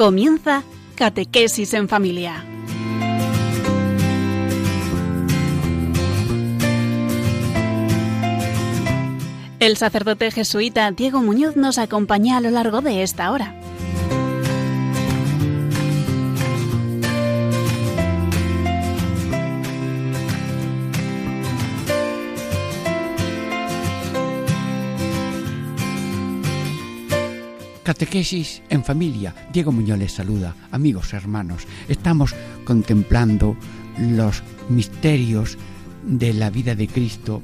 Comienza Catequesis en Familia. El sacerdote jesuita Diego Muñoz nos acompaña a lo largo de esta hora. Catequesis en familia. Diego Muñoz les saluda. Amigos, hermanos, estamos contemplando los misterios de la vida de Cristo,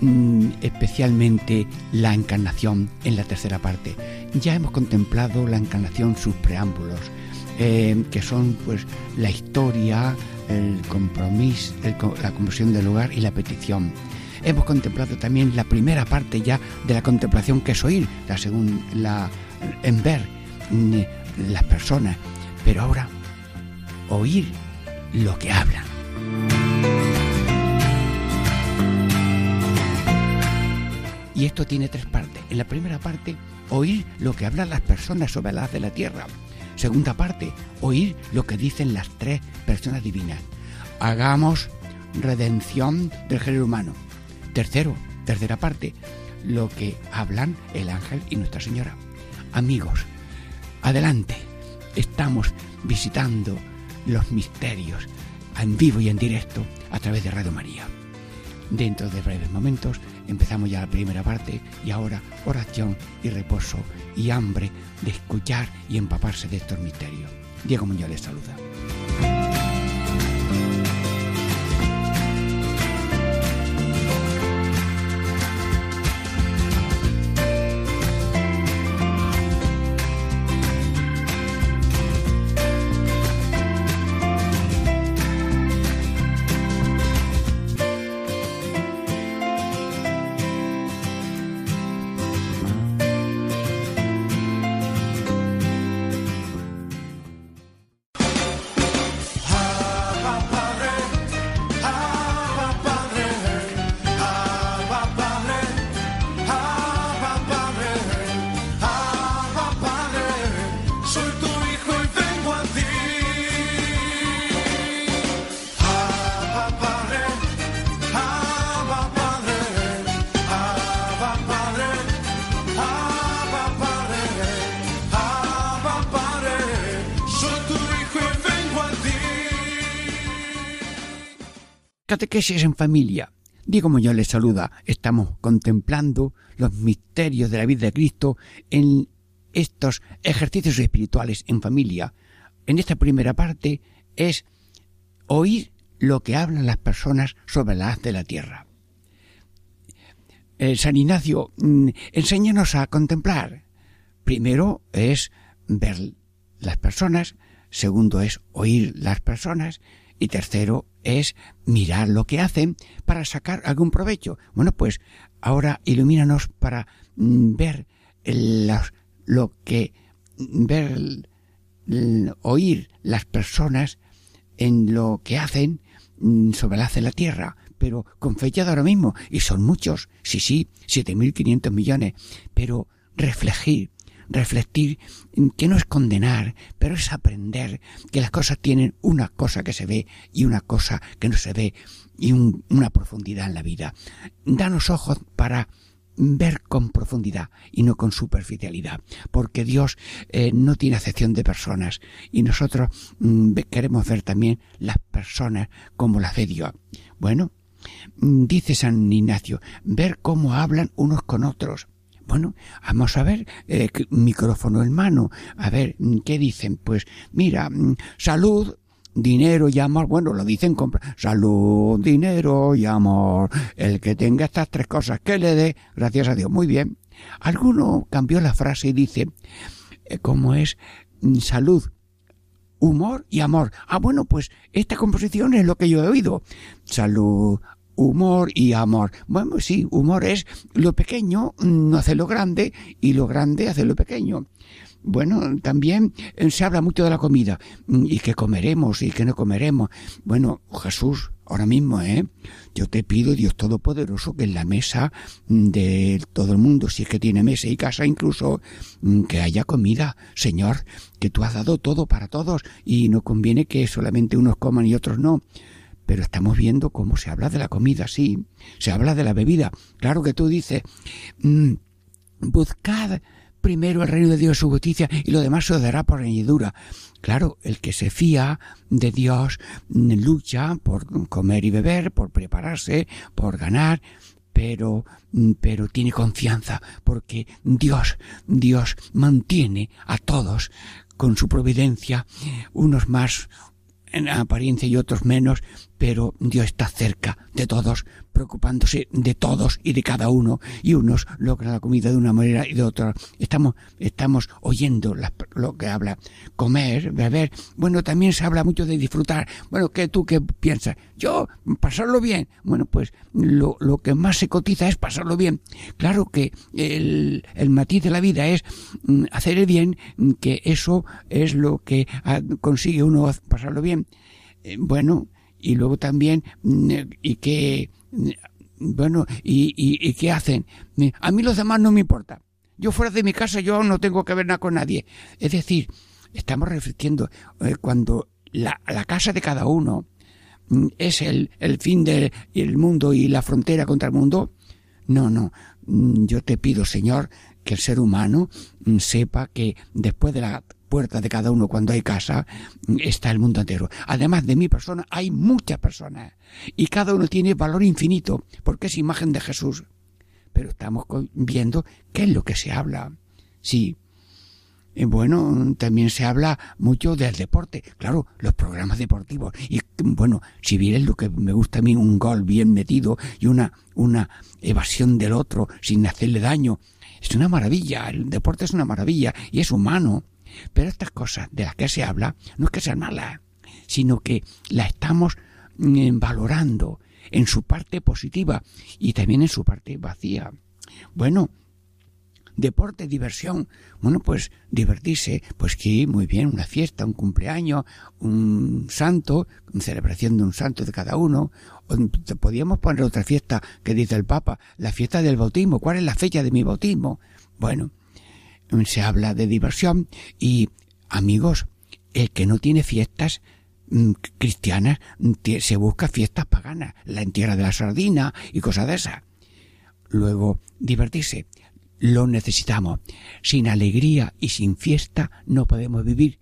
mm, especialmente la encarnación en la tercera parte. Ya hemos contemplado la encarnación, sus preámbulos, eh, que son pues la historia, el compromiso, la conversión del lugar y la petición hemos contemplado también la primera parte ya de la contemplación que es oír, la segunda, la, en ver mm, las personas, pero ahora oír lo que hablan. Y esto tiene tres partes. En la primera parte, oír lo que hablan las personas sobre la de la tierra. Segunda parte, oír lo que dicen las tres personas divinas. Hagamos redención del género humano. Tercero, tercera parte, lo que hablan el ángel y Nuestra Señora. Amigos, adelante, estamos visitando los misterios en vivo y en directo a través de Radio María. Dentro de breves momentos empezamos ya la primera parte y ahora oración y reposo y hambre de escuchar y empaparse de estos misterios. Diego Muñoz les saluda. En familia. Diego Muñoz les saluda. Estamos contemplando los misterios de la vida de Cristo en estos ejercicios espirituales en familia. En esta primera parte es oír lo que hablan las personas sobre la haz de la tierra. Eh, San Ignacio, mm, enséñanos a contemplar. Primero es ver las personas, segundo es oír las personas y tercero es mirar lo que hacen para sacar algún provecho. Bueno, pues ahora ilumínanos para mm, ver lo que ver oír las personas en lo que hacen mm, sobre la la tierra, pero con fecha de ahora mismo, y son muchos, sí, sí, 7.500 millones, pero reflejar refletir que no es condenar, pero es aprender que las cosas tienen una cosa que se ve y una cosa que no se ve y una profundidad en la vida. Danos ojos para ver con profundidad y no con superficialidad, porque Dios eh, no tiene acepción de personas y nosotros mm, queremos ver también las personas como las ve Dios. Bueno, mm, dice San Ignacio, ver cómo hablan unos con otros. Bueno, vamos a ver, eh, micrófono en mano, a ver, ¿qué dicen? Pues mira, mm, salud, dinero y amor, bueno, lo dicen compra, salud, dinero y amor, el que tenga estas tres cosas, que le dé, gracias a Dios, muy bien. Alguno cambió la frase y dice, eh, ¿cómo es? Mm, salud, humor y amor. Ah, bueno, pues esta composición es lo que yo he oído. Salud, humor y amor. Bueno, sí, humor es lo pequeño no hace lo grande y lo grande hace lo pequeño. bueno, también eh, se habla mucho de la comida mm, y que comeremos y que no comeremos. Bueno, Jesús, ahora mismo, ¿eh? Yo te pido, Dios Todopoderoso, que en la mesa mm, de todo el mundo, si es que tiene mesa y casa incluso, mm, que haya comida. Señor, que tú has dado todo para todos y no conviene que solamente unos coman y otros no pero estamos viendo cómo se habla de la comida, sí, se habla de la bebida. Claro que tú dices, buscad primero el reino de Dios su justicia y lo demás se os dará por añadidura. Claro, el que se fía de Dios mm, lucha por comer y beber, por prepararse, por ganar, pero, mm, pero tiene confianza porque Dios, Dios mantiene a todos con su providencia, unos más en apariencia y otros menos, pero Dios está cerca de todos preocupándose de todos y de cada uno, y unos logran la comida de una manera y de otra. Estamos, estamos oyendo lo que habla. Comer, beber. Bueno, también se habla mucho de disfrutar. Bueno, ¿qué tú qué piensas? Yo, pasarlo bien. Bueno, pues lo, lo que más se cotiza es pasarlo bien. Claro que el, el matiz de la vida es mm, hacer el bien, que eso es lo que ah, consigue uno pasarlo bien. Eh, bueno, y luego también, mm, y que bueno, ¿y, y, qué hacen? A mí los demás no me importa. Yo fuera de mi casa yo no tengo que ver nada con nadie. Es decir, estamos reflexionando eh, cuando la, la, casa de cada uno mm, es el, el fin del mundo y la frontera contra el mundo. No, no. Mm, yo te pido, Señor, que el ser humano mm, sepa que después de la puerta de cada uno cuando hay casa, está el mundo entero. Además de mi persona, hay muchas personas. Y cada uno tiene valor infinito, porque es imagen de Jesús. Pero estamos viendo qué es lo que se habla. Sí. Eh, bueno, también se habla mucho del deporte. Claro, los programas deportivos. Y bueno, si vieres lo que me gusta a mí, un gol bien metido y una, una evasión del otro sin hacerle daño. Es una maravilla. El deporte es una maravilla y es humano. Pero estas cosas de las que se habla no es que sean malas, sino que las estamos mm, valorando en su parte positiva y también en su parte vacía. Bueno, deporte, diversión. Bueno, pues divertirse, pues que muy bien, una fiesta, un cumpleaños, un santo, celebración de un santo de cada uno. Podríamos poner otra fiesta que dice el Papa, la fiesta del bautismo. ¿Cuál es la fecha de mi bautismo? Bueno, se habla de diversión y amigos, el que no tiene fiestas mm, cristianas se busca fiestas paganas, la entierra de la sardina y cosas de esas. Luego, divertirse. Lo necesitamos. Sin alegría y sin fiesta no podemos vivir.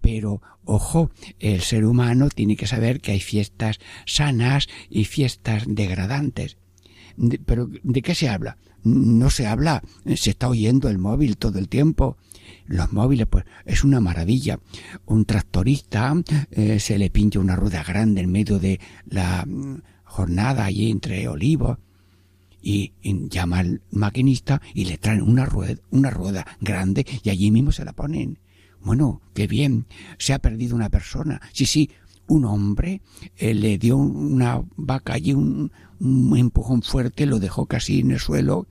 Pero, ojo, el ser humano tiene que saber que hay fiestas sanas y fiestas degradantes. Pero, ¿de qué se habla? no se habla, se está oyendo el móvil todo el tiempo. Los móviles, pues, es una maravilla. Un tractorista eh, se le pincha una rueda grande en medio de la mm, jornada allí entre olivos y, llama al maquinista y le traen una rueda, una rueda grande y allí mismo se la ponen. Bueno, qué bien, se ha perdido una persona. Sí, sí, un hombre eh, le dio una vaca allí un, un empujón fuerte, lo dejó casi en el suelo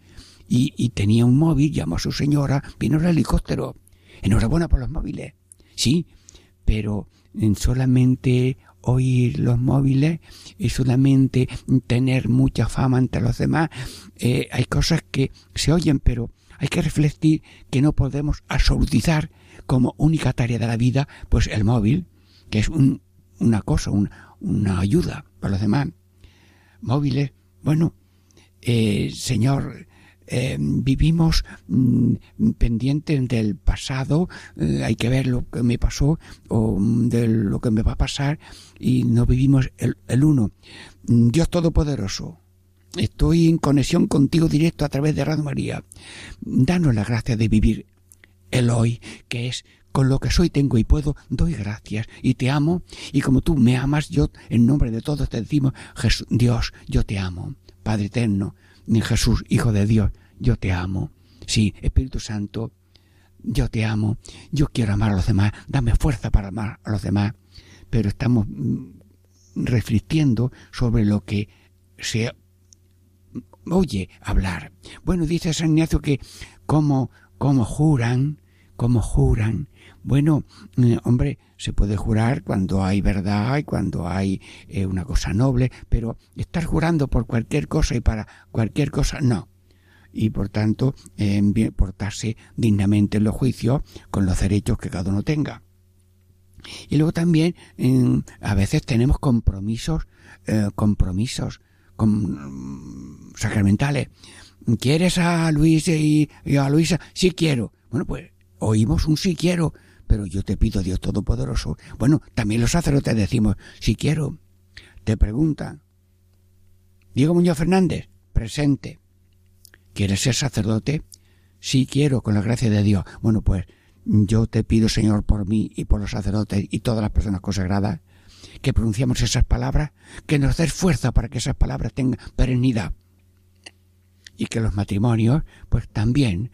y, tenía un móvil, llamó a su señora, vino el helicóptero. Enhorabuena por los móviles. Sí, pero solamente oír los móviles y solamente tener mucha fama entre los demás, eh, hay cosas que se oyen, pero hay que reflexionar que no podemos absolutizar como única tarea de la vida, pues el móvil, que es un, una cosa, una ayuda para los demás móviles. Bueno, eh, Señor, eh, vivimos mm, pendientes del pasado, eh, hay que ver lo que me pasó o mm, de lo que me va a pasar y no vivimos el, el uno. Mm, Dios Todopoderoso, estoy en conexión contigo directo a través de Radio María. Danos la gracia de vivir el hoy, que es con lo que soy, tengo y puedo, doy gracias y te amo. Y como tú me amas, yo en nombre de todos te decimos, Jesús, Dios, yo te amo. Padre eterno, Jesús, Hijo de Dios, yo te amo. Sí, Espíritu Santo, yo te amo. Yo quiero amar a los demás. Dame fuerza para amar a los demás. Pero estamos mm, reflexionando sobre lo que se oye hablar. Bueno, dice San Ignacio que como, como juran, cómo juran. Bueno, eh, hombre, se puede jurar cuando hay verdad y cuando hay eh, una cosa noble, pero estar jurando por cualquier cosa y para cualquier cosa, no. Y por tanto, eh, portarse dignamente en los juicios con los derechos que cada uno tenga. Y luego también a veces tenemos compromisos, compromisos con, sacramentales. ¿Quieres a Luis y, a Luisa? Sí quiero. Bueno, pues oímos un sí quiero, pero yo te pido, Dios Todopoderoso. Bueno, también los sacerdotes decimos, sí quiero. Te preguntan. Diego Muñoz Fernández, presente. ¿Quieres ser sacerdote? Sí quiero, con la gracia de Dios. Bueno, pues yo te pido, Señor, por mí y por los sacerdotes y todas las personas consagradas, que pronunciamos esas palabras, que nos des fuerza para que esas palabras tengan perennidad. Y que los matrimonios, pues también,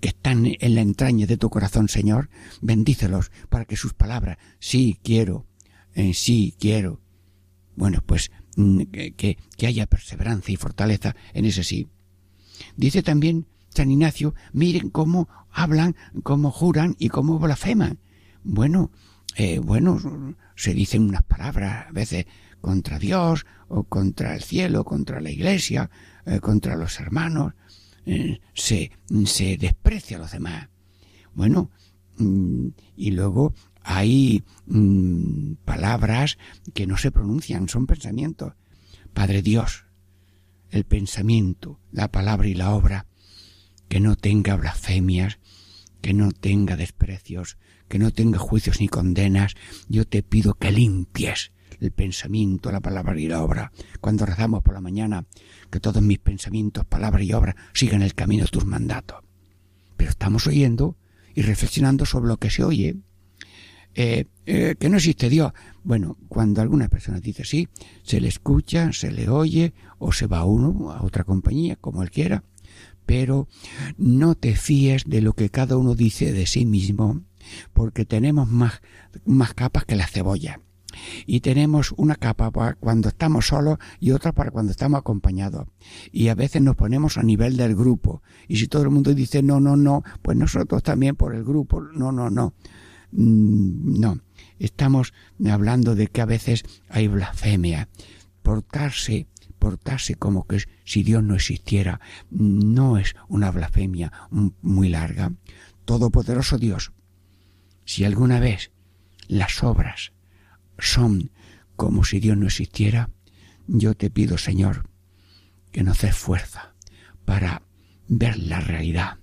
que están en la entraña de tu corazón, Señor, bendícelos para que sus palabras, sí quiero, eh, sí quiero, bueno, pues mm, que, que haya perseverancia y fortaleza en ese sí. Dice también San Ignacio, miren cómo hablan, cómo juran y cómo blasfeman. Bueno, eh, bueno, se dicen unas palabras a veces contra Dios o contra el cielo, contra la iglesia, eh, contra los hermanos, eh, se, se desprecia a los demás. Bueno, mm, y luego hay mm, palabras que no se pronuncian, son pensamientos. Padre Dios, el pensamiento, la palabra y la obra, que no tenga blasfemias, que no tenga desprecios, que no tenga juicios ni condenas, yo te pido que limpies el pensamiento, la palabra y la obra. Cuando rezamos por la mañana, que todos mis pensamientos, palabra y obra sigan el camino de tus mandatos. Pero estamos oyendo y reflexionando sobre lo que se oye. Eh, eh, que no existe Dios. Bueno, cuando alguna persona dice sí, se le escucha, se le oye, o se va uno a otra compañía, como él quiera, pero no te fíes de lo que cada uno dice de sí mismo, porque tenemos más, más capas que la cebolla. Y tenemos una capa para cuando estamos solos y otra para cuando estamos acompañados. Y a veces nos ponemos a nivel del grupo. Y si todo el mundo dice no, no, no, pues nosotros también por el grupo, no, no, no. Mm, no. Estamos hablando de que a veces hay blasfemia. Portarse, portarse como que si Dios no existiera, no es una blasfemia muy larga. Todopoderoso Dios, si alguna vez las obras son como si Dios no existiera, yo te pido, Señor, que nos des fuerza para ver la realidad,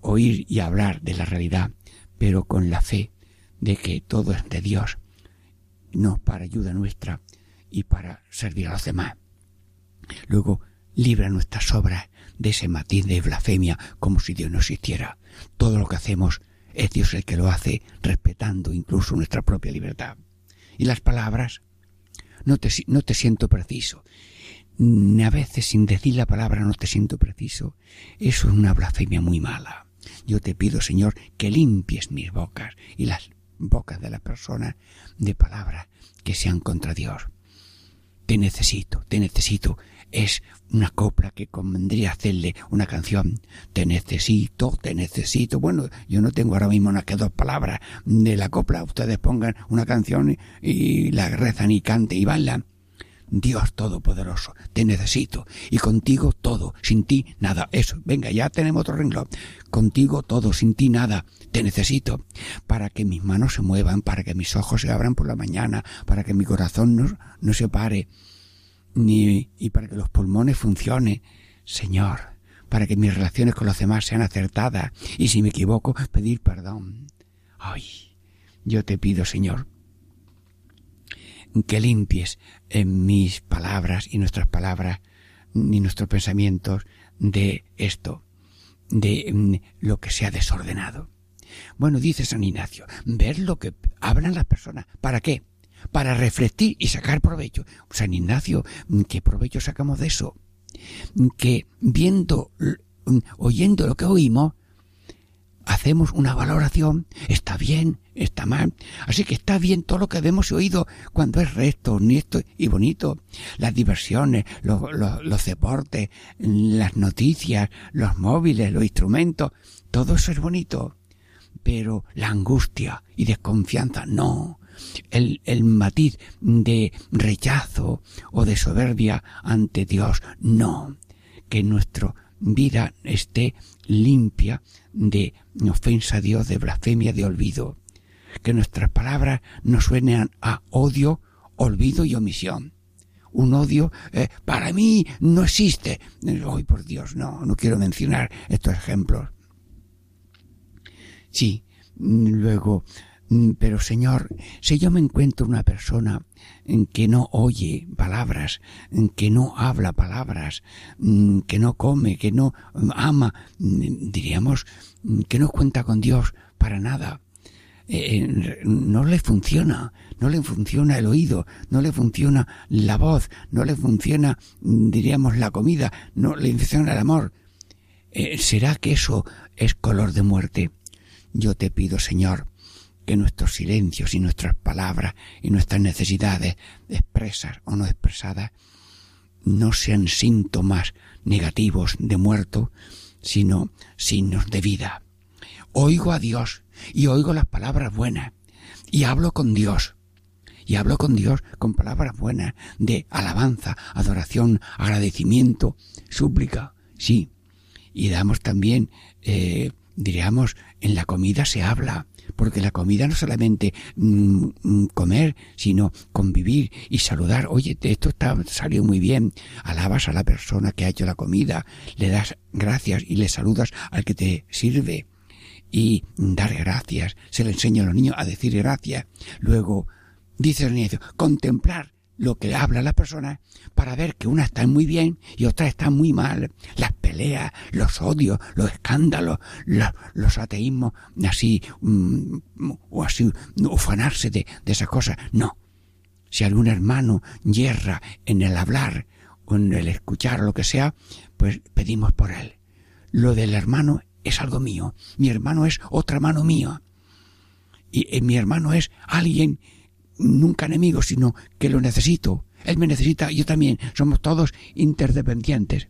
oír y hablar de la realidad, pero con la fe de que todo es de Dios, no para ayuda nuestra y para servir a los demás. Luego, libra nuestras obras de ese matiz de blasfemia como si Dios no existiera. Todo lo que hacemos es Dios el que lo hace respetando incluso nuestra propia libertad. Y las palabras, no te, no te siento preciso. A veces sin decir la palabra no te siento preciso. Eso es una blasfemia muy mala. Yo te pido, Señor, que limpies mis bocas y las bocas de la persona de palabras que sean contra Dios. Te necesito, te necesito es una copla que convendría hacerle una canción. Te necesito, te necesito. Bueno, yo no tengo ahora mismo más que dos palabras de la copla. Ustedes pongan una canción y la rezan y canten y bailan. Dios Todopoderoso, te necesito. Y contigo todo, sin ti nada. Eso, venga, ya tenemos otro renglón. Contigo todo, sin ti nada. Te necesito. Para que mis manos se muevan, para que mis ojos se abran por la mañana, para que mi corazón no, no se pare ni y para que los pulmones funcionen. Señor, para que mis relaciones con los demás sean acertadas y si me equivoco, pedir perdón. Ay, yo te pido, Señor, que limpies en mis palabras y nuestras palabras y nuestros pensamientos de esto, de mm, lo que sea desordenado. Bueno, dice San Ignacio, ver lo que hablan las personas. ¿Para qué? Para refletir y sacar provecho. San Ignacio, ¿qué provecho sacamos de eso? Que viendo, oyendo lo que oímos, hacemos una valoración, está bien, está mal. Así que está bien todo lo que hemos oído cuando es recto, honesto y bonito. Las diversiones, los, los deportes, las noticias, los móviles, los instrumentos, todo eso es bonito. pero la angustia y desconfianza no. El, el matiz de rechazo o de soberbia ante Dios no. Que nuestra vida esté limpia de ofensa a Dios, de blasfemia, de olvido. Que nuestras palabras no suenen a odio, olvido y omisión un odio, eh, para mí no existe. Hoy, por Dios, no, no quiero mencionar estos ejemplos. Sí, luego, pero Señor, si yo me encuentro una persona en que no oye palabras, en que no habla palabras, mm, que no come, que no ama, mm, diríamos, que no cuenta con Dios para nada, eh, no le funciona, no le funciona el oído, no le funciona la voz, no le funciona, diríamos, la comida, no le funciona el amor. Eh, ¿Será que eso es color de muerte? Yo te pido, Señor, que nuestros silencios y nuestras palabras y nuestras necesidades expresas o no expresadas no sean síntomas negativos de muerto, sino signos de vida. Oigo a Dios y oigo las palabras buenas y hablo con Dios. Y hablo con Dios con palabras buenas de alabanza, adoración, agradecimiento, súplica, sí. Y damos también, eh, diríamos, en la comida se habla, porque la comida no solamente mm, mm, comer, sino convivir y saludar. Oye, esto está, salió muy bien. Alabas a la persona que ha hecho la comida, le das gracias y le saludas al que te sirve y dar gracias. Se le enseña a los niños a decir gracias. Luego, dice el niño, contemplar lo que habla la persona para ver que una está muy bien y otra está muy mal. Los odios, los escándalos, los, ateísmos, así, mm, o así, ufanarse de, esas cosas. No. Si algún hermano yerra en el hablar o en el escuchar lo que sea, pues pedimos por él. Lo del hermano es algo mío. Mi hermano es otra mano mía. Y eh, mi hermano es alguien, nunca enemigo, sino que lo necesito. Él me necesita, yo también. Somos todos interdependientes.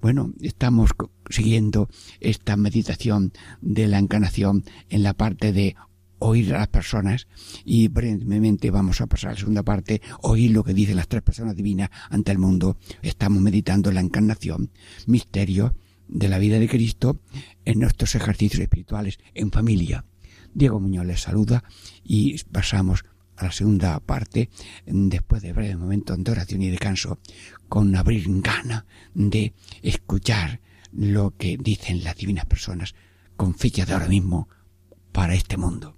Bueno, estamos siguiendo esta meditación de la encarnación en la parte de oír a las personas y brevemente vamos a pasar a la segunda parte, oír lo que dicen las tres personas divinas ante el mundo. Estamos meditando la encarnación, misterio, de la vida de Cristo en nuestros ejercicios espirituales en familia. Diego Muñoz les saluda y pasamos a la segunda parte, después de breve momento de oración y descanso, con abrir gana de escuchar lo que dicen las divinas personas con fecha de ahora mismo para este mundo.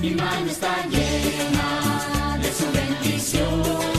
Mi mano está llena de su bendición.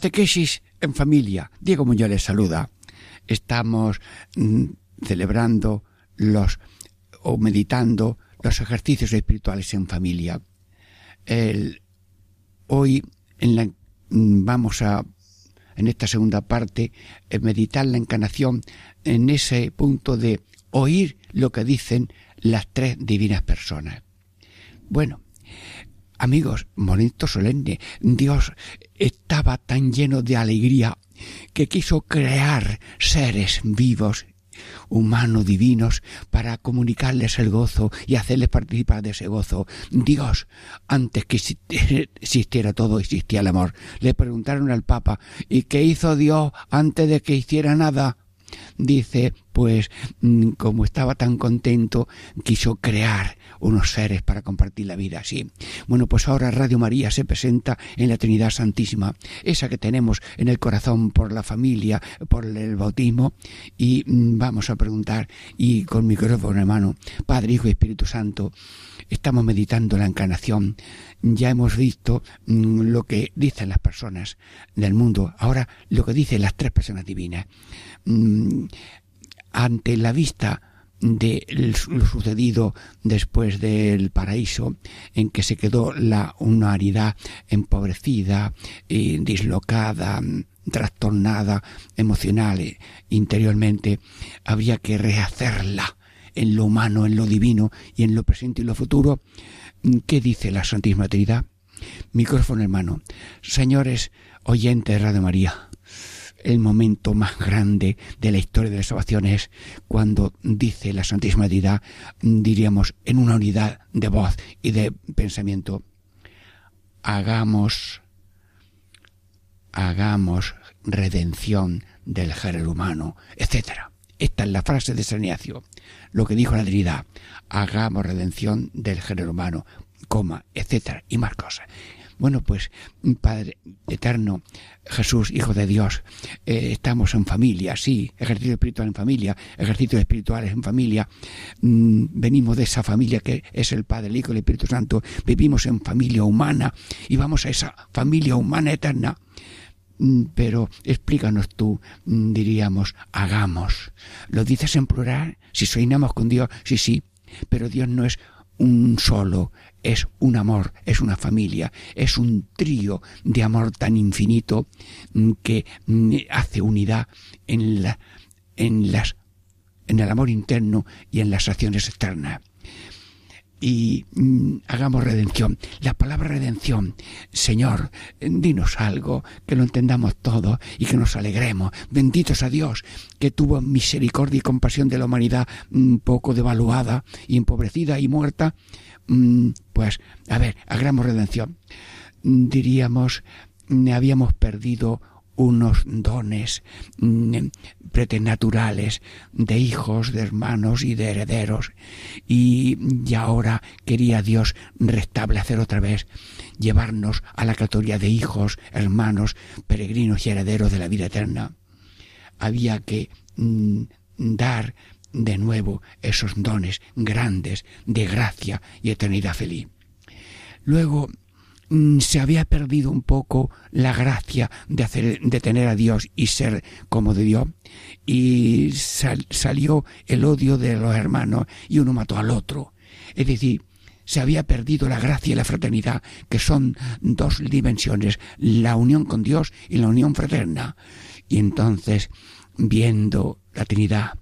Catequesis en familia. Diego Muñoz les saluda. Estamos mm, celebrando los o meditando los ejercicios espirituales en familia. El- hoy en la- mm, vamos a en esta segunda parte eh, meditar la encarnación en ese punto de oír lo que dicen las tres divinas personas. Bueno, Amigos, momento solemne. Dios estaba tan lleno de alegría que quiso crear seres vivos, humanos, divinos, para comunicarles el gozo y hacerles participar de ese gozo. Dios, antes que existi- existiera todo, existía el amor. Le preguntaron al Papa, ¿y qué hizo Dios antes de que hiciera nada? Dice, pues mm, como estaba tan contento, quiso crear unos seres para compartir la vida así. Bueno, pues ahora Radio María se presenta en la Trinidad Santísima, esa que tenemos en el corazón por la familia, por el bautismo, y mm, vamos a preguntar, y con micrófono en mano, Padre, Hijo y Espíritu Santo, estamos meditando la encarnación, ya hemos visto mm, lo que dicen las personas del mundo, ahora lo que dicen las tres personas divinas. Mm, ante la vista de lo sucedido después del paraíso, en que se quedó la humanidad empobrecida, y dislocada, mm, trastornada emocional, e interiormente, habría que rehacerla en lo humano, en lo divino y en lo presente y lo futuro. ¿Qué dice la Santísima Trinidad? Micrófono hermano. Señores oyentes de Radio María, el momento más grande de la historia de la salvación es cuando dice la Santísima Trinidad, diríamos, en una unidad de voz y de pensamiento, hagamos, hagamos redención del género humano, etcétera. Esta es la frase de San Ignacio, lo que dijo la Trinidad, hagamos redención del género humano, coma, etcétera, y más cosas. Bueno, pues Padre Eterno, Jesús, Hijo de Dios, eh, estamos en familia, sí, ejercicio espiritual en familia, ejercicios espirituales en familia, mm, venimos de esa familia que es el Padre, el Hijo y el Espíritu Santo, vivimos en familia humana y vamos a esa familia humana eterna. Mm, Pero explícanos tú, mm, diríamos, hagamos. ¿Lo dices en plural? Si soñamos con Dios, sí, sí, pero Dios no es un solo, es un amor, es una familia, es un trío de amor tan infinito mm, que hace unidad en la, en las, en el amor interno y en las acciones externas. Y mm, hagamos redención. La palabra redención, Señor, dinos algo, que lo entendamos todo y que nos alegremos. Benditos a Dios, que tuvo misericordia y compasión de la humanidad un poco devaluada empobrecida y muerta. Mm, Pues, a ver, hagamos redención. Mm, Diríamos, mm, habíamos perdido unos dones mm, preternaturales de hijos, de hermanos y de herederos. Y, y ahora quería Dios restablecer otra vez, llevarnos a la categoría de hijos, hermanos, peregrinos y herederos de la vida eterna. Había que mm, dar de nuevo esos dones grandes de gracia y eternidad feliz. Luego se había perdido un poco la gracia de hacer de tener a Dios y ser como de Dios y sal- salió el odio de los hermanos y uno mató al otro es decir se había perdido la gracia y la fraternidad, que son dos dimensiones, la unión con Dios y la unión fraterna. Y entonces, viendo la Trinidad,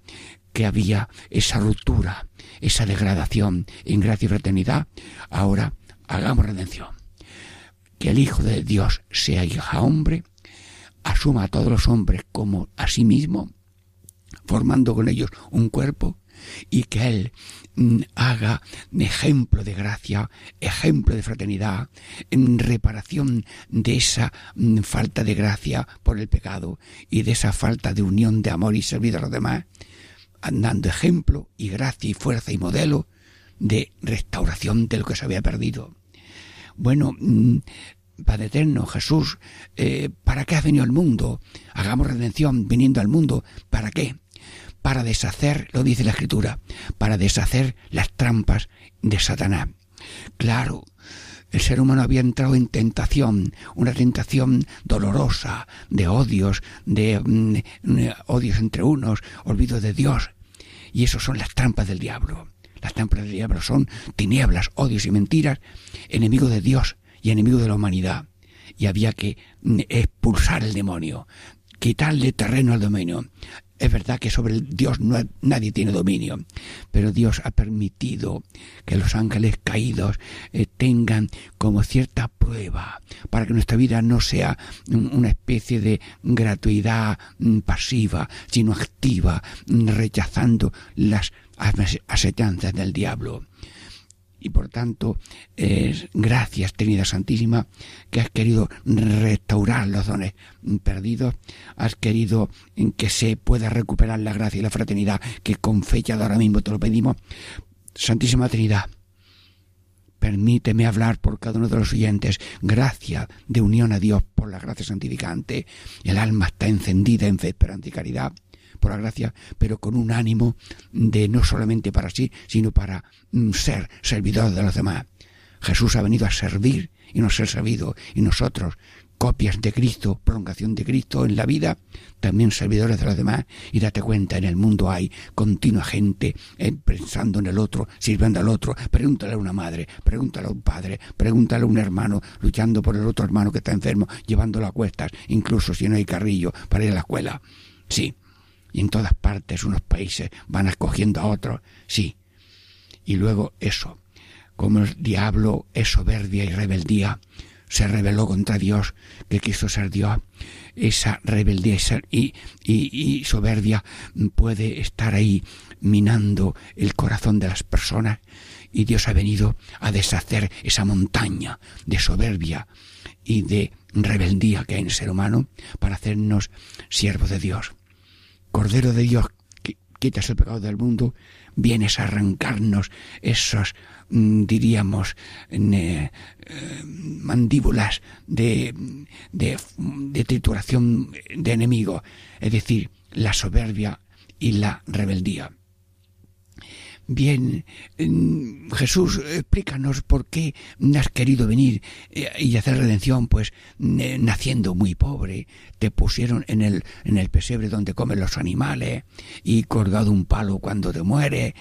que había esa ruptura, esa degradación en gracia y fraternidad, ahora hagamos redención. Que el Hijo de Dios sea hija hombre, asuma a todos los hombres como a sí mismo, formando con ellos un cuerpo, y que Él mm, haga ejemplo de gracia, ejemplo de fraternidad, en reparación de esa mm, falta de gracia por el pecado y de esa falta de unión de amor y servir a los demás, dando ejemplo y gracia y fuerza y modelo de restauración de lo que se había perdido. Bueno, mm, Padre Eterno, Jesús, eh, ¿para qué ha venido al mundo? Hagamos redención viniendo al mundo. ¿Para qué? Para deshacer, lo dice la Escritura, para deshacer las trampas de Satanás. Claro, el ser humano había entrado en tentación, una tentación dolorosa, de odios, de mm, odios entre unos, olvido de Dios. Y eso son las trampas del diablo. Las trampas del diablo son tinieblas, odios y mentiras, enemigo de Dios y enemigo de la humanidad. Y había que mm, expulsar el demonio, quitarle terreno al dominio. Es verdad que sobre Dios no, nadie tiene dominio, pero Dios ha permitido que los ángeles caídos eh, tengan como cierta prueba para que nuestra vida no sea un- una especie de gratuidad mm, pasiva, sino activa, mm, rechazando las ase- asechanzas del diablo y por tanto gracias Trinidad Santísima que has querido restaurar los dones perdidos, has querido en que se pueda recuperar la gracia y la fraternidad que con fecha de ahora mismo te lo pedimos. Santísima Trinidad, permíteme hablar por cada uno de los oyentes, gracia de unión a Dios por la gracia santificante. El alma está encendida en fe, esperanza y caridad por la gracia, pero con un ánimo de no solamente para sí, sino para mm, ser servidor de los demás. Jesús ha venido a servir y no ser servido, y nosotros, copias de Cristo, prolongación de Cristo en la vida, también servidores de los demás, y date cuenta, en el mundo hay continua gente eh, pensando en el otro, sirviendo al otro, pregúntale a una madre, pregúntale a un padre, pregúntale a un hermano, luchando por el otro hermano que está enfermo, llevándolo a cuestas, incluso si no hay carrillo para ir a la escuela. Sí, y en todas partes unos países van acogiendo a otros, sí. Y luego eso, como el diablo es soberbia y rebeldía, se rebeló contra Dios, que quiso ser Dios, esa rebeldía y- y soberbia puede estar ahí minando el corazón de las personas y Dios ha venido a deshacer esa montaña de soberbia y de rebeldía que hay en el ser humano para hacernos siervos de Dios. Cordero de Dios, que quitas el pecado del mundo, vienes a arrancarnos esos, mm, diríamos, eh, mandíbulas de, de trituración de enemigo, es decir, la soberbia y la rebeldía. Bien, Jesús, explícanos por qué has querido venir eh, y hacer redención, pues naciendo muy pobre, te pusieron en el, en el pesebre donde comen los animales y colgado un palo cuando te muere.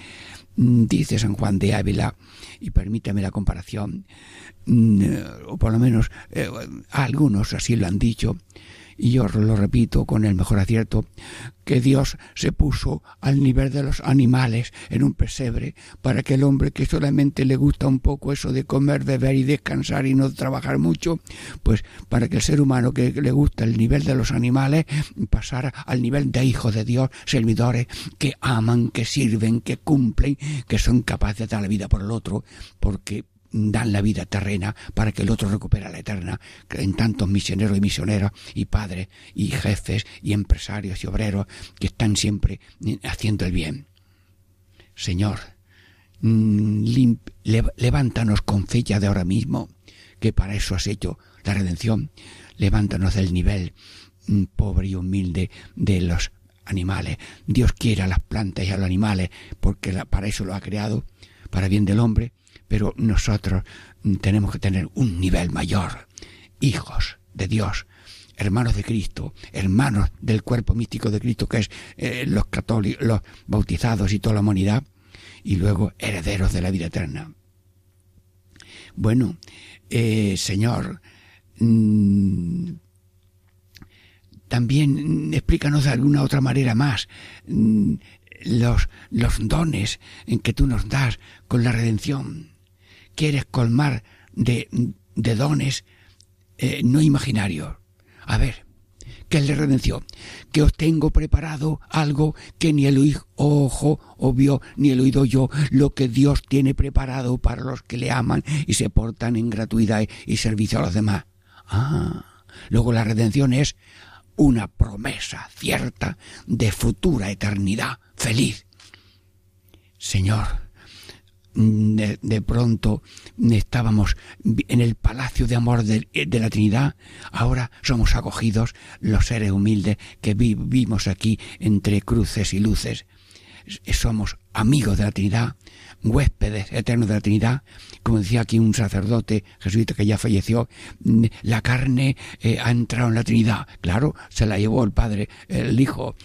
Mm, Dice San Juan de Ávila, y permítame la comparación, mm, o por lo menos eh, algunos así lo han dicho, y yo lo repito con el mejor acierto, que Dios se puso al nivel de los animales en un pesebre para que el hombre que solamente le gusta un poco eso de comer, beber y descansar y no trabajar mucho, pues para que el ser humano que le gusta el nivel de los animales pasara al nivel de hijos de Dios, servidores que aman, que sirven, que cumplen, que son capaces de dar la vida por el otro, porque dan la vida terrena para que el otro recupere la eterna, en tantos misioneros y misioneras y padres y jefes y empresarios y obreros que están siempre eh, haciendo el bien. Señor, mm, levántanos con fe ya de ahora mismo, que para eso has hecho la redención. Levántanos del nivel mm, pobre y humilde de los animales. Dios quiere a las plantas y a los animales porque para eso lo ha creado, para bien del hombre, pero nosotros tenemos que tener un nivel mayor. Hijos de Dios, hermanos de Cristo, hermanos del cuerpo místico de Cristo, que es eh, los católicos, los bautizados y toda la humanidad, y luego herederos de la vida eterna. Bueno, eh, Señor, mm, también explícanos de alguna otra manera más mm, los, los dones en que tú nos das con la redención. Quieres colmar de, de dones eh, no imaginarios. A ver, ¿qué es la redención? Que os tengo preparado algo que ni el ojo o vio ni el oído yo, lo que Dios tiene preparado para los que le aman y se portan en gratuidad y servicio a los demás. Ah, luego la redención es una promesa cierta de futura eternidad feliz. Señor, de, pronto estábamos en el palacio de amor de, de la Trinidad, ahora somos acogidos los seres humildes que vivimos aquí entre cruces y luces. Somos amigos de la Trinidad, huéspedes eternos de la Trinidad, como decía aquí un sacerdote jesuita que ya falleció, la carne eh, ha entrado en la Trinidad. Claro, se la llevó el Padre, el Hijo,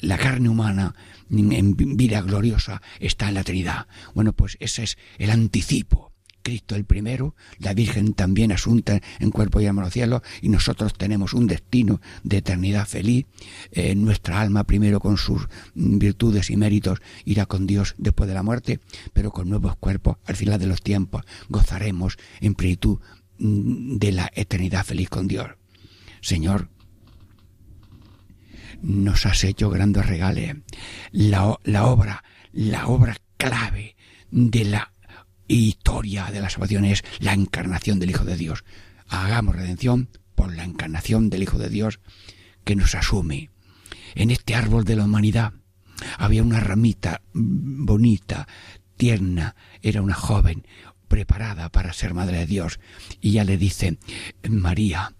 la carne humana en vida gloriosa está en la Trinidad. Bueno, pues ese es el anticipo. Cristo el primero, la Virgen también asunta en cuerpo y alma los cielos, y nosotros tenemos un destino de eternidad feliz. Eh, nuestra alma primero con sus virtudes y méritos irá con Dios después de la muerte, pero con nuevos cuerpos al final de los tiempos gozaremos en plenitud de la eternidad feliz con Dios. Señor, nos has hecho grandes regales. La obra, la obra clave de la historia de la salvación es la encarnación del Hijo de Dios. Hagamos redención por la encarnación del Hijo de Dios que nos asume. En este árbol de la humanidad había una ramita bonita, tierna, era una joven preparada para ser madre de Dios. Y ya le dice, María,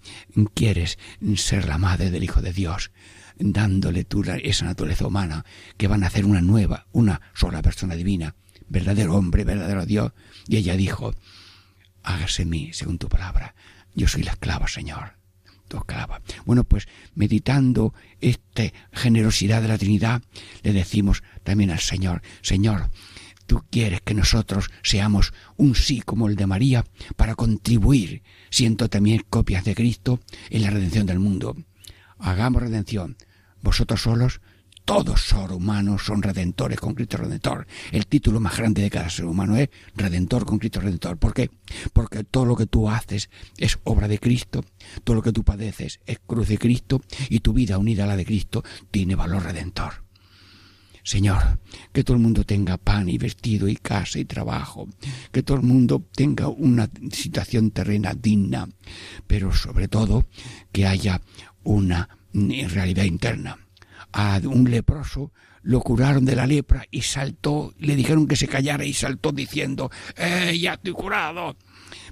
¿quieres ser la madre del Hijo de Dios? dándole tú esa naturaleza humana que van a hacer una nueva, una sola persona divina, verdadero hombre, verdadero Dios. Y ella dijo, hágase mí según tu palabra. Yo soy la esclava, Señor. Tu esclava. Bueno, pues meditando esta generosidad de la Trinidad, le decimos también al Señor, Señor, tú quieres que nosotros seamos un sí como el de María para contribuir, siendo también copias de Cristo, en la redención del mundo hagamos redención. Vosotros solos, todos son humanos, son redentores con Cristo Redentor. El título más grande de cada ser humano es Redentor con Cristo Redentor. ¿Por qué? Porque todo lo que tú haces es obra de Cristo, todo lo que tú padeces es cruz de Cristo y tu vida unida a la de Cristo tiene valor redentor. Señor, que todo el mundo tenga pan y vestido y casa y trabajo, que todo el mundo tenga una situación terrena digna, pero sobre todo que haya una realidad interna. A un leproso lo curaron de la lepra y saltó, le dijeron que se callara y saltó diciendo, ¡Eh, ya estoy curado!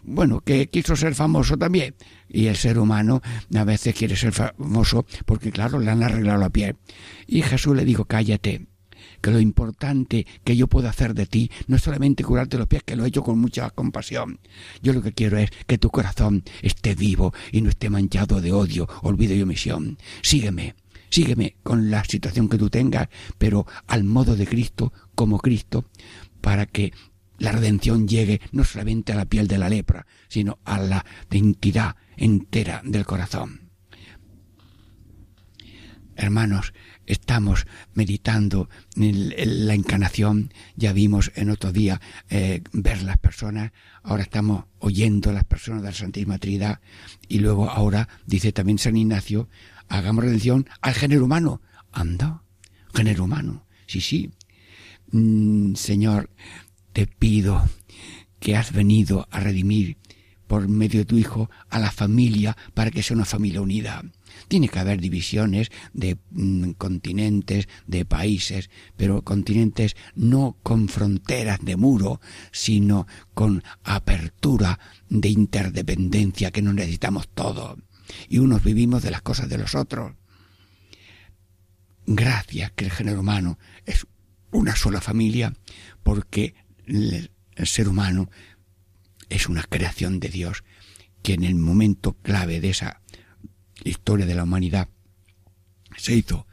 Bueno, que quiso ser famoso también. Y el ser humano a veces quiere ser famoso porque, claro, le han arreglado la piel. Y Jesús le dijo, cállate, que lo importante que yo puedo hacer de ti no es solamente curarte los pies, que lo he hecho con mucha compasión. Yo lo que quiero es que tu corazón esté vivo y no esté manchado de odio, olvido y omisión. Sígueme, sígueme con la situación que tú tengas, pero al modo de Cristo, como Cristo, para que la redención llegue no solamente a la piel de la lepra, sino a la identidad entera del corazón. Hermanos, estamos meditando en la encarnación, ya vimos en otro día eh, ver las personas, ahora estamos oyendo las personas de la Santísima Trinidad. Y luego ahora dice también San Ignacio, hagamos redención al género humano. Anda, género humano, sí, sí. Mm, señor, te pido que has venido a redimir por medio de tu Hijo a la familia para que sea una familia unida. Tiene que haber divisiones de mm, continentes, de países, pero continentes no con fronteras de muro, sino con apertura de interdependencia que nos necesitamos todos. Y unos vivimos de las cosas de los otros. Gracias que el género humano es una sola familia, porque el ser humano es una creación de Dios que en el momento clave de esa historia de la humanidad se hizo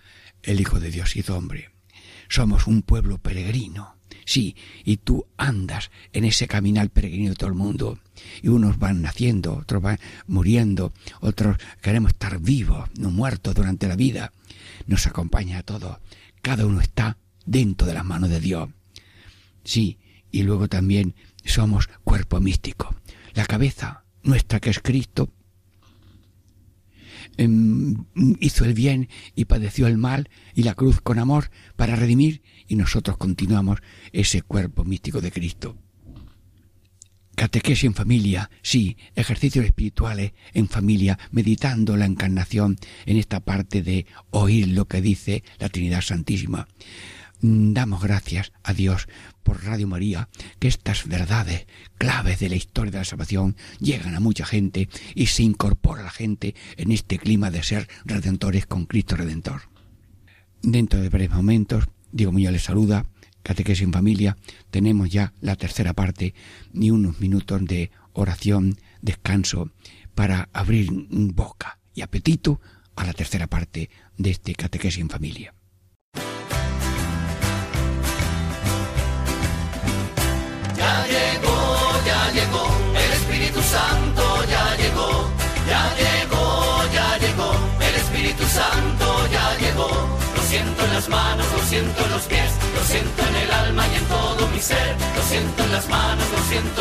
el Hijo de Dios, hizo hombre. Somos un pueblo peregrino. Sí, y tú andas en ese caminar peregrino de todo el mundo. Y unos van naciendo, otros van muriendo, otros queremos estar vivos, no muertos durante la vida. Nos acompaña a todos. Cada uno está dentro de las manos de Dios. Sí, y luego también somos cuerpo místico. La cabeza nuestra que es Cristo em, hizo el bien y padeció el mal y la cruz con amor para redimir y nosotros continuamos ese cuerpo místico de Cristo. Catequesis en familia, sí, ejercicios espirituales en familia, meditando la encarnación en esta parte de oír lo que dice la Trinidad Santísima. Damos gracias a Dios por Radio María que estas verdades claves de la historia de la salvación llegan a mucha gente y se incorpora a la gente en este clima de ser redentores con Cristo Redentor. Dentro de breves momentos, Diego Muñoz les saluda, Catequesis en Familia, tenemos ya la tercera parte y unos minutos de oración, descanso, para abrir boca y apetito a la tercera parte de este Catequesis en Familia. Ya llegó, ya llegó, el Espíritu Santo siento en las manos, lo siento en los pies, lo siento en el alma y en todo mi ser. Lo siento en las manos, lo siento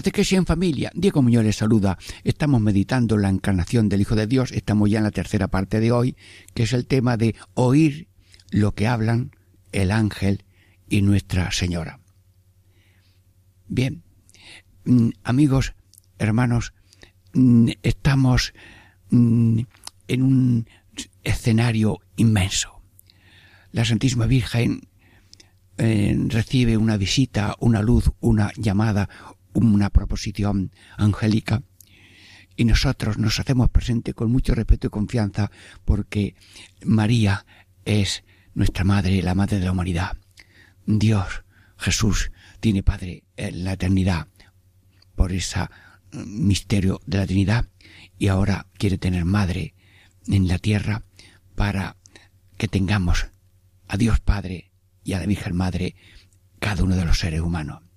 Catequesis en familia. Diego Muñoz les saluda. Estamos meditando la encarnación del Hijo de Dios. Estamos ya en la tercera parte de hoy, que es el tema de oír lo que hablan el ángel y Nuestra Señora. Bien, mm, amigos, hermanos, mm, estamos mm, en un escenario inmenso. La Santísima Virgen eh, recibe una visita, una luz, una llamada, una proposición angélica y nosotros nos hacemos presente con mucho respeto y confianza porque María es nuestra madre, la madre de la humanidad. Dios, Jesús, tiene Padre en la eternidad por ese misterio de la Trinidad y ahora quiere tener madre en la tierra para que tengamos a Dios Padre y a la Virgen Madre cada uno de los seres humanos.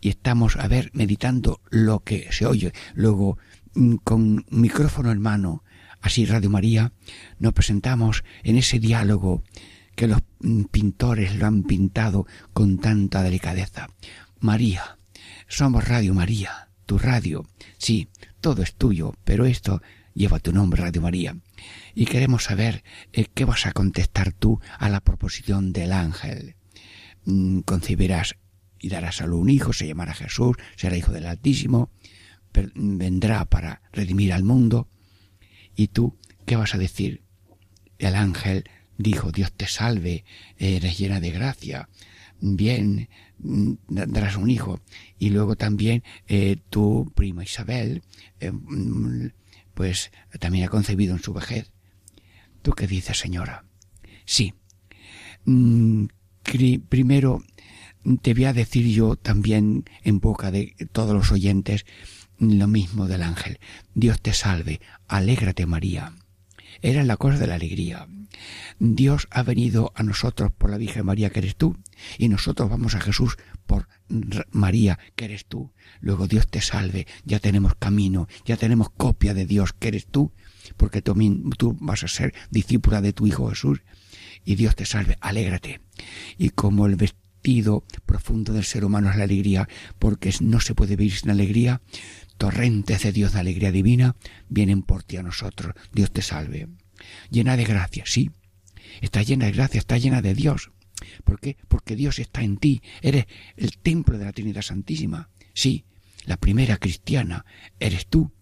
Y estamos, a ver, meditando lo que se oye. Luego, mm, con micrófono en mano, así Radio María, nos presentamos en ese diálogo que los mm, pintores lo han pintado con tanta delicadeza. María, somos Radio María, tu radio. Sí, todo es tuyo, pero esto lleva tu nombre, Radio María. Y queremos saber eh, qué vas a contestar tú a la proposición del ángel. Mm, concebirás y darás a luz un hijo, se llamará Jesús, será hijo del Altísimo, vendrá para redimir al mundo. ¿Y tú qué vas a decir? El ángel dijo, Dios te salve, eres llena de gracia, bien, darás un hijo. Y luego también eh, tu prima Isabel, eh, pues también ha concebido en su vejez. ¿Tú qué dices, señora? Sí. Mm, primero te voy a decir yo también en boca de todos los oyentes lo mismo del ángel. Dios te salve, alégrate María. Era la cosa de la alegría. Dios ha venido a nosotros por la Virgen María que eres tú y nosotros vamos a Jesús por María que eres tú. Luego Dios te salve, ya tenemos camino, ya tenemos copia de Dios que eres tú, porque tú vas a ser discípula de tu Hijo Jesús y Dios te salve, alégrate. Y como el profundo del ser humano es la alegría, porque no se puede vivir sin alegría, torrentes de Dios de alegría divina vienen por ti a nosotros. Dios te salve. Llena de gracia, sí. Está llena de gracia, está llena de Dios. ¿Por qué? Porque Dios está en ti. Eres el templo de la Trinidad Santísima. Sí, la primera cristiana eres tú.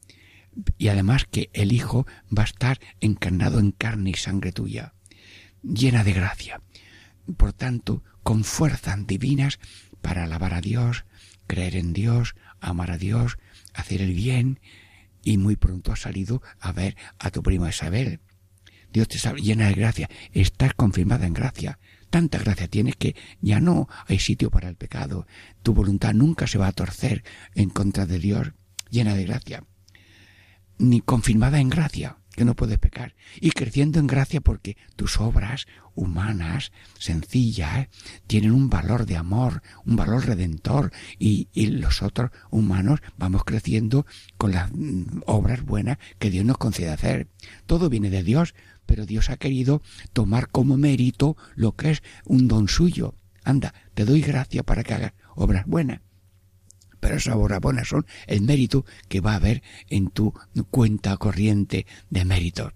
Y además que el Hijo va a estar encarnado en carne y sangre tuya. Llena de gracia. Por tanto, con fuerzas divinas para alabar a Dios, creer en Dios, amar a Dios, hacer el bien. Y muy pronto has salido a ver a tu prima Isabel. Dios te sabe, llena de gracia. Estás confirmada en gracia. Tanta gracia tienes que ya no hay sitio para el pecado. Tu voluntad nunca se va a torcer en contra de Dios, llena de gracia. Ni confirmada en gracia, que no puedes pecar. Y creciendo en gracia porque tus obras humanas, sencillas, tienen un valor de amor, un valor redentor. Y, y los otros humanos vamos creciendo con las mm, obras buenas que Dios nos concede hacer. Todo viene de Dios, pero Dios ha querido tomar como mérito lo que es un don suyo. Anda, te doy gracia para que hagas obras buenas. Pero esas obras buenas son el mérito que va a haber en tu cuenta corriente de méritos.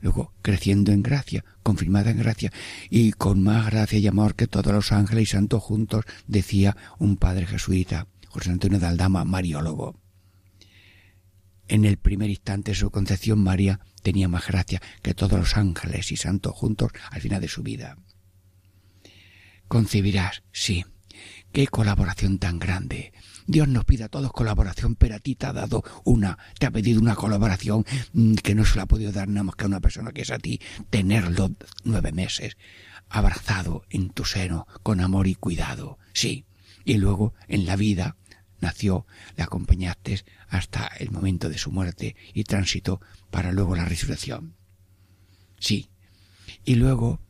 Luego, creciendo en gracia, confirmada en gracia, y con más gracia y amor que todos los ángeles y santos juntos, decía un padre jesuita, José Antonio de Aldama, mariólogo. En el primer instante de su concepción, María tenía más gracia que todos los ángeles y santos juntos al final de su vida. Concebirás, sí, qué colaboración tan grande. Dios nos pide a todos colaboración, pero a ti te ha dado una, te ha pedido una colaboración mm, que no se la ha podido dar nada más que a una persona que es a ti, tenerlo nueve meses, abrazado en tu seno, con amor y cuidado, sí. Y luego, en la vida, nació, le acompañaste hasta el momento de su muerte y tránsito para luego la resurrección. Sí. Y luego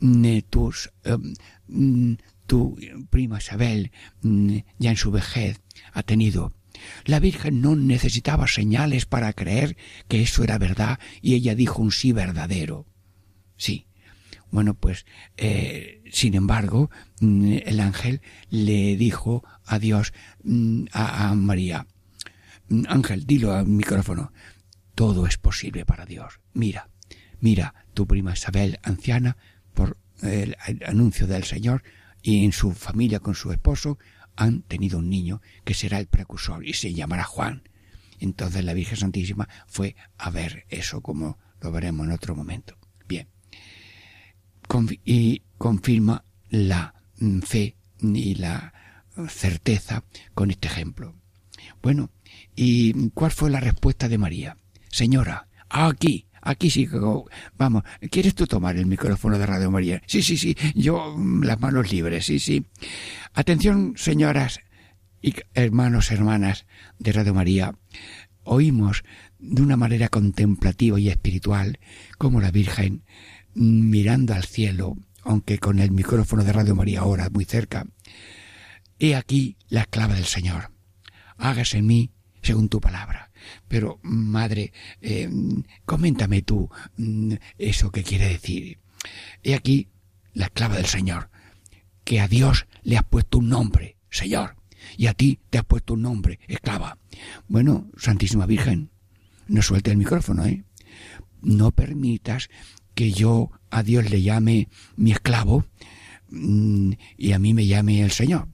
mm, tus, um, tu prima Isabel, mm, ya en su vejez, ha tenido. La Virgen no necesitaba señales para creer que eso era verdad y ella dijo un sí verdadero. Sí. Bueno, pues, eh, sin embargo, mm, el ángel le dijo a Dios, mm, a, a María, "Mm, Ángel, dilo al micrófono, todo es posible para Dios. Mira, mira, tu prima Isabel, anciana, por el anuncio del Señor, y en su familia con su esposo, han tenido un niño que será el precursor y se llamará Juan. Entonces la Virgen Santísima fue a ver eso como lo veremos en otro momento. Bien y confirma la mm, fe y la certeza con este ejemplo. Bueno, ¿y cuál fue la respuesta de María? Señora, aquí, aquí sí. Vamos, ¿quieres tú tomar el micrófono de Radio María? Sí, sí, sí, yo mm, las manos libres, sí, sí. Atención, señoras y hermanos, hermanas de Radio María, oímos de una manera contemplativa y espiritual como la Virgen mirando al cielo, aunque con el micrófono de Radio María ahora muy cerca. He aquí la esclava del Señor. Hágase en mí según tu palabra. Pero, madre, eh, coméntame tú mm, eso que quiere decir. He aquí la esclava del Señor, que a Dios le has puesto un nombre, Señor, y a ti te has puesto un nombre, esclava. Bueno, Santísima Virgen, no suelte el micrófono, ¿eh? No permitas que yo a Dios le llame mi esclavo mm, y a mí me llame el Señor.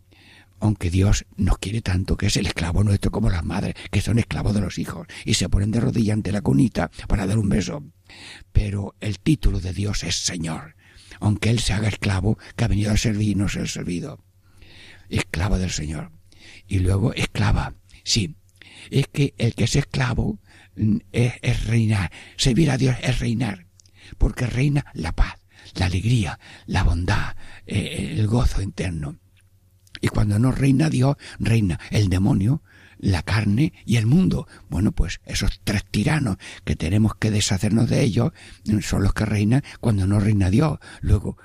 Aunque Dios nos quiere tanto que es el esclavo nuestro como las madres, que son esclavos de los hijos y se ponen de rodillas ante la cunita para dar un beso. Pero el título de Dios es Señor, aunque Él se haga esclavo que ha venido a servir y no ser servido. Esclavo del Señor. Y luego esclava. Sí, es que el que es esclavo mm, es, es reinar. Servir a Dios es reinar porque reina la paz, la alegría, la bondad, eh, el gozo interno. Y cuando no reina Dios, reina el demonio, la carne y el mundo. Bueno, pues esos tres tiranos que tenemos que deshacernos de ellos son los que reinan cuando no reina Dios. Luego,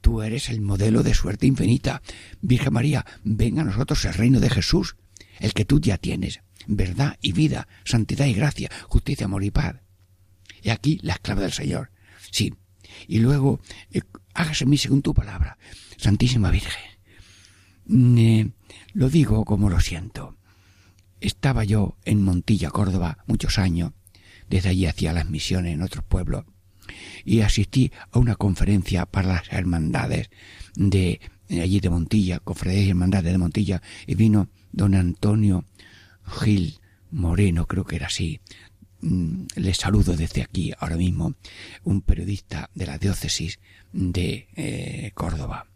tú eres el modelo de suerte infinita. Virgen María, venga a nosotros el reino de Jesús, el que tú ya tienes. Verdad y vida, santidad y gracia, justicia, amor y paz. Y aquí la esclava del Señor. Sí. Y luego, eh, hágase en mí según tu palabra. Santísima Virgen. Eh, lo digo como lo siento. estaba yo en Montilla, Córdoba, muchos años. Desde allí hacía las misiones en otros pueblos. Y asistí a una conferencia para las hermandades de allí de Montilla, cofradías y hermandades de Montilla, y vino don Antonio Gil Moreno, creo que era así. Mm, Le saludo desde aquí ahora mismo, un periodista de la diócesis de eh, Córdoba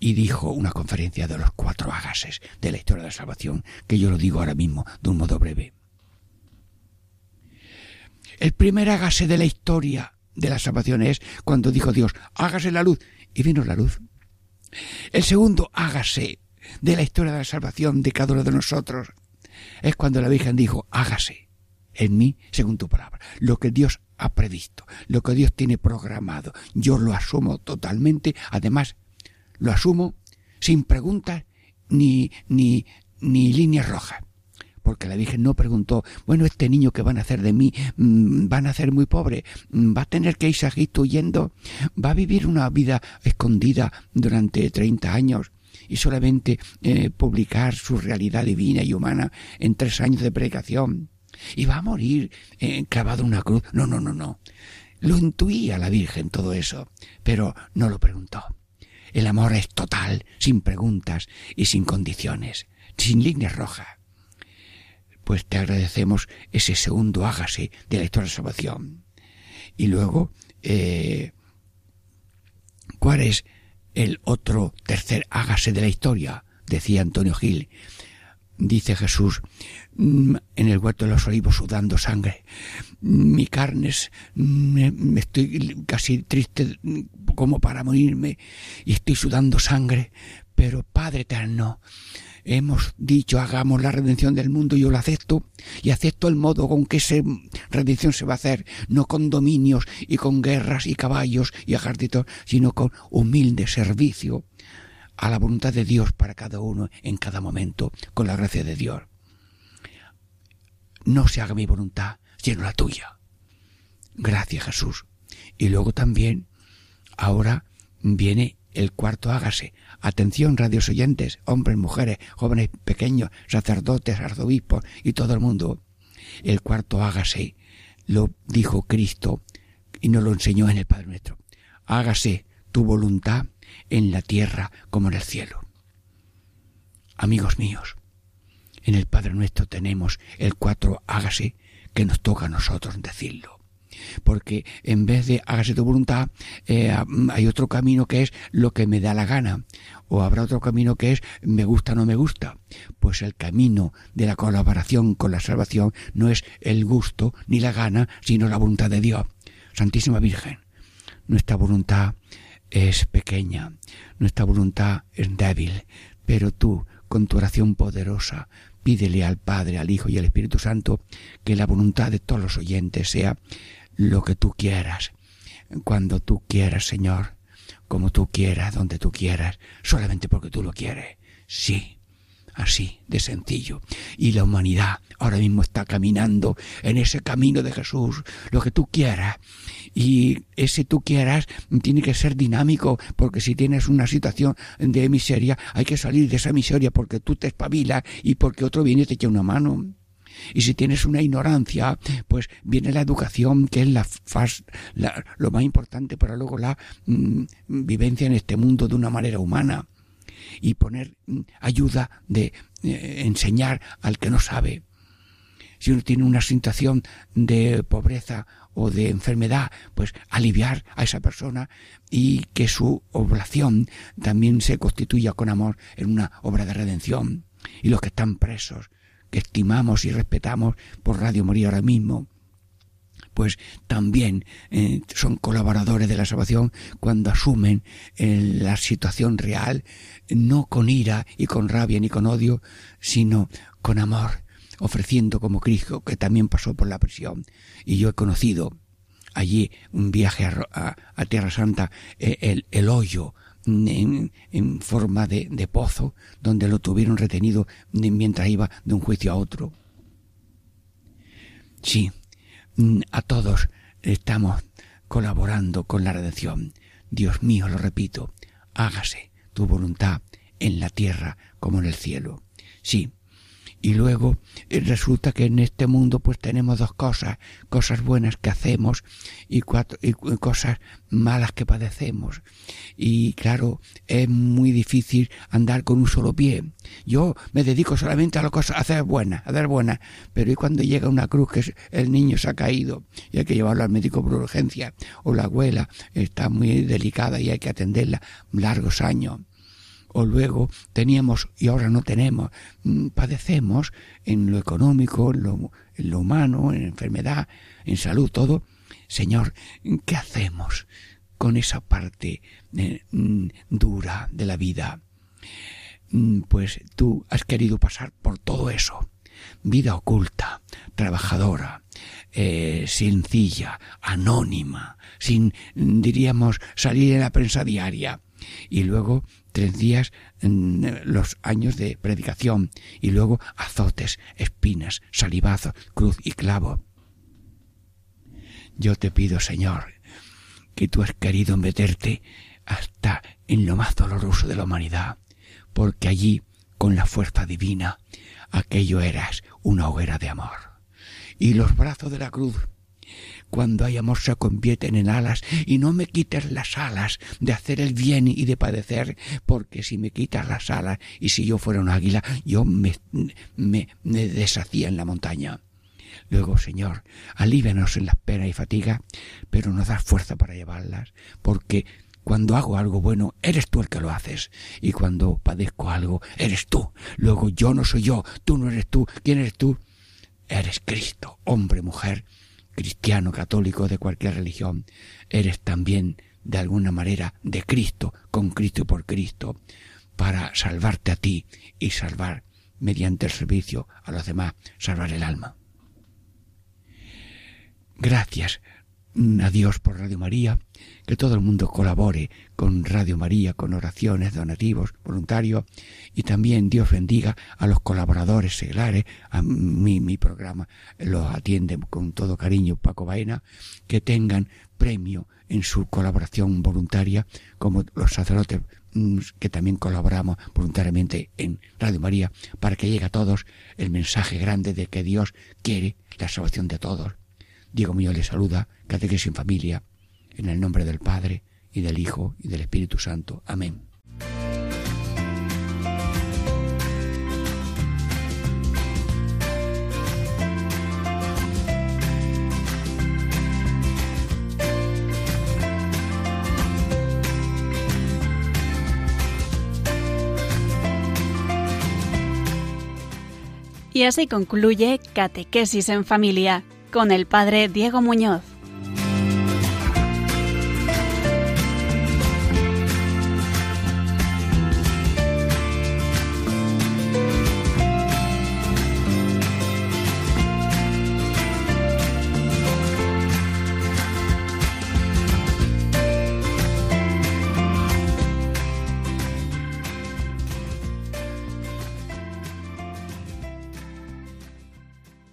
y dijo una conferencia de los cuatro agases de la historia de la salvación, que yo lo digo ahora mismo de un modo breve. El primer hágase de la historia de la salvación es cuando dijo Dios, hágase la luz, y vino la luz. El segundo hágase de la historia de la salvación de cada uno de nosotros es cuando la Virgen dijo, hágase en mí según tu palabra. Lo que Dios ha previsto, lo que Dios tiene programado, yo lo asumo totalmente, además lo asumo sin preguntas ni, ni, ni líneas rojas. Porque la Virgen no preguntó, bueno, este niño que van a hacer de mí, mm, van a ser muy pobre, mm, va a tener que irse a Egipto huyendo, va a vivir una vida escondida durante 30 años y solamente eh, publicar su realidad divina y humana en tres años de predicación. Y va a morir eh, clavado en una cruz. No, no, no, no. Lo intuía la Virgen todo eso, pero no lo preguntó. El amor es total, sin preguntas y sin condiciones, sin líneas rojas. Pues te agradecemos ese segundo hágase de la historia de salvación. Y luego, eh, ¿cuál es el otro tercer hágase de la historia? Decía Antonio Gil. Dice Jesús mm, en el huerto de los olivos sudando sangre. Mi carne es, me, me estoy casi triste mm, como para morirme y estoy sudando sangre. Pero Padre eterno, hemos dicho hagamos la redención del mundo yo lo acepto y acepto el modo con que esa redención se va a hacer, no con dominios y con guerras y caballos y ejércitos, sino con humilde servicio a la voluntad de Dios para cada uno en cada momento, con la gracia de Dios. No se haga mi voluntad, sino la tuya. Gracias Jesús. Y luego también, ahora viene el cuarto hágase. Atención, radios oyentes, hombres, mujeres, jóvenes, pequeños, sacerdotes, arzobispos y todo el mundo. El cuarto hágase lo dijo Cristo y nos lo enseñó en el Padre Nuestro. Hágase tu voluntad en la tierra como en el cielo. Amigos míos, en el Padre Nuestro tenemos el cuatro hágase que nos toca a nosotros decirlo. Porque en vez de hágase tu voluntad, eh, hay otro camino que es lo que me da la gana. O habrá otro camino que es me gusta o no me gusta. Pues el camino de la colaboración con la salvación no es el gusto ni la gana, sino la voluntad de Dios. Santísima Virgen, nuestra voluntad es pequeña, nuestra voluntad es débil, pero tú, con tu oración poderosa, pídele al Padre, al Hijo y al Espíritu Santo que la voluntad de todos los oyentes sea lo que tú quieras, cuando tú quieras, Señor, como tú quieras, donde tú quieras, solamente porque tú lo quieres. Sí, así de sencillo. Y la humanidad ahora mismo está caminando en ese camino de Jesús, lo que tú quieras. Y ese tú quieras tiene que ser dinámico, porque si tienes una situación de miseria, hay que salir de esa miseria porque tú te espabilas y porque otro viene y te echa una mano. Y si tienes una ignorancia, pues viene la educación, que es la, fas, la lo más importante, para luego la mm, vivencia en este mundo de una manera humana y poner mm, ayuda de eh, enseñar al que no sabe. Si uno tiene una situación de pobreza o de enfermedad, pues aliviar a esa persona y que su oblación también se constituya con amor en una obra de redención. Y los que están presos, que estimamos y respetamos por Radio Moría ahora mismo, pues también eh, son colaboradores de la salvación cuando asumen eh, la situación real, no con ira y con rabia ni con odio, sino con amor, ofreciendo como Cristo, que también pasó por la prisión. Y yo he conocido allí un viaje a, Tierra Santa, eh, el, hoyo en, en forma de, de, pozo, donde lo tuvieron retenido mientras iba de un juicio a otro. Sí, a todos estamos colaborando con la redención. Dios mío, lo repito, hágase tu voluntad en la tierra como en el cielo. Sí, Y luego eh, resulta que en este mundo pues tenemos dos cosas, cosas buenas que hacemos y, cuatro, y cosas malas que padecemos. Y claro, es muy difícil andar con un solo pie. Yo me dedico solamente a las cosas, a hacer buenas, a hacer buenas. Pero y cuando llega una cruz que el niño se ha caído y hay que llevarlo al médico por urgencia, o la abuela está muy delicada y hay que atenderla largos años o luego teníamos y ahora no tenemos, mm, padecemos en lo económico, en lo, en lo humano, en enfermedad, en salud, todo. Señor, ¿qué hacemos con esa parte eh, mm, dura de la vida? Mm, Pues tú has querido pasar por todo eso. Vida oculta, trabajadora, eh, sencilla, anónima, sin, diríamos, salir en la prensa diaria. Y luego tres días mm, los años de predicación y luego azotes, espinas, salivazos, cruz y clavo. Yo te pido, Señor, que tú has querido meterte hasta en lo más doloroso de la humanidad, porque allí, con la fuerza divina, aquello eras una hoguera de amor. Y los brazos de la cruz, cuando hay amor se convierten en alas, y no me quites las alas de hacer el bien y de padecer, porque si me quitas las alas, y si yo fuera un águila, yo me, me, me deshacía en la montaña. Luego, Señor, alívianos en las penas y fatiga, pero nos das fuerza para llevarlas, porque cuando hago algo bueno, eres tú el que lo haces, y cuando padezco algo, eres tú. Luego yo no soy yo, tú no eres tú. ¿Quién eres tú? Eres Cristo, hombre, mujer, cristiano, católico, de cualquier religión. Eres también, de alguna manera, de Cristo, con Cristo y por Cristo, para salvarte a ti y salvar, mediante el servicio a los demás, salvar el alma. Gracias mm, a Dios por Radio María, que todo el mundo colabore con Radio María, con oraciones, donativos, voluntarios, y también Dios bendiga a los colaboradores seglares, a mi, mi programa lo atiende con todo cariño Paco Baena, que tengan premio en su colaboración voluntaria, como los sacerdotes mm, que también colaboramos voluntariamente en Radio María, para que llegue a todos el mensaje grande de que Dios quiere la salvación de todos. Diego Muñoz les saluda, Catequesis en Familia, en el nombre del Padre, y del Hijo, y del Espíritu Santo. Amén. Y así concluye Catequesis en Familia con el Padre Diego Muñoz.